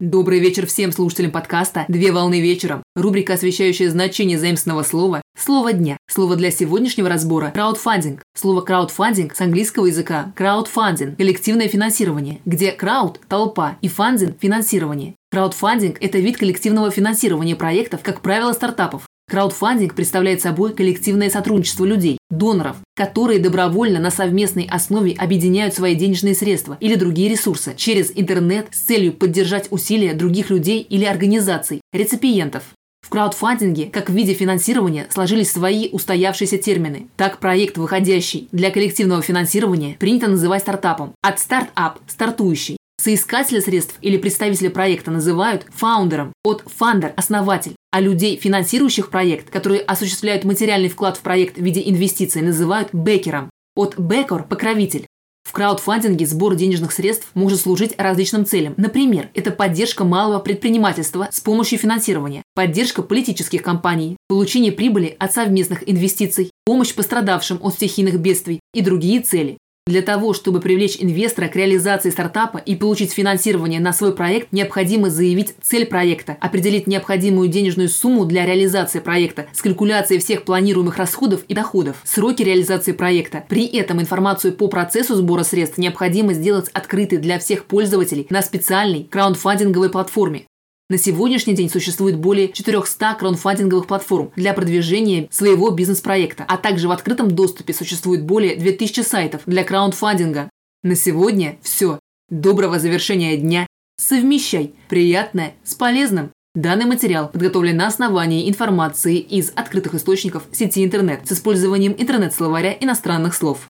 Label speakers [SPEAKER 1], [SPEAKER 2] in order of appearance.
[SPEAKER 1] Добрый вечер всем слушателям подкаста «Две волны вечером». Рубрика, освещающая значение заимственного слова «Слово дня». Слово для сегодняшнего разбора – краудфандинг. Слово краудфандинг с английского языка – краудфандинг – коллективное финансирование, где крауд – толпа и фандинг – финансирование. Краудфандинг – это вид коллективного финансирования проектов, как правило, стартапов. Краудфандинг представляет собой коллективное сотрудничество людей, доноров, которые добровольно на совместной основе объединяют свои денежные средства или другие ресурсы через интернет с целью поддержать усилия других людей или организаций, реципиентов. В краудфандинге, как в виде финансирования, сложились свои устоявшиеся термины. Так, проект, выходящий для коллективного финансирования, принято называть стартапом. От стартап – стартующий. Соискателя средств или представителя проекта называют фаундером, от фандер – основатель, а людей, финансирующих проект, которые осуществляют материальный вклад в проект в виде инвестиций, называют бекером, от бекер – покровитель. В краудфандинге сбор денежных средств может служить различным целям. Например, это поддержка малого предпринимательства с помощью финансирования, поддержка политических кампаний, получение прибыли от совместных инвестиций, помощь пострадавшим от стихийных бедствий и другие цели. Для того, чтобы привлечь инвестора к реализации стартапа и получить финансирование на свой проект, необходимо заявить цель проекта, определить необходимую денежную сумму для реализации проекта с калькуляцией всех планируемых расходов и доходов, сроки реализации проекта. При этом информацию по процессу сбора средств необходимо сделать открытой для всех пользователей на специальной краундфандинговой платформе. На сегодняшний день существует более 400 краудфандинговых платформ для продвижения своего бизнес-проекта, а также в открытом доступе существует более 2000 сайтов для краундфандинга. На сегодня все. Доброго завершения дня. Совмещай приятное с полезным. Данный материал подготовлен на основании информации из открытых источников сети интернет с использованием интернет-словаря иностранных слов.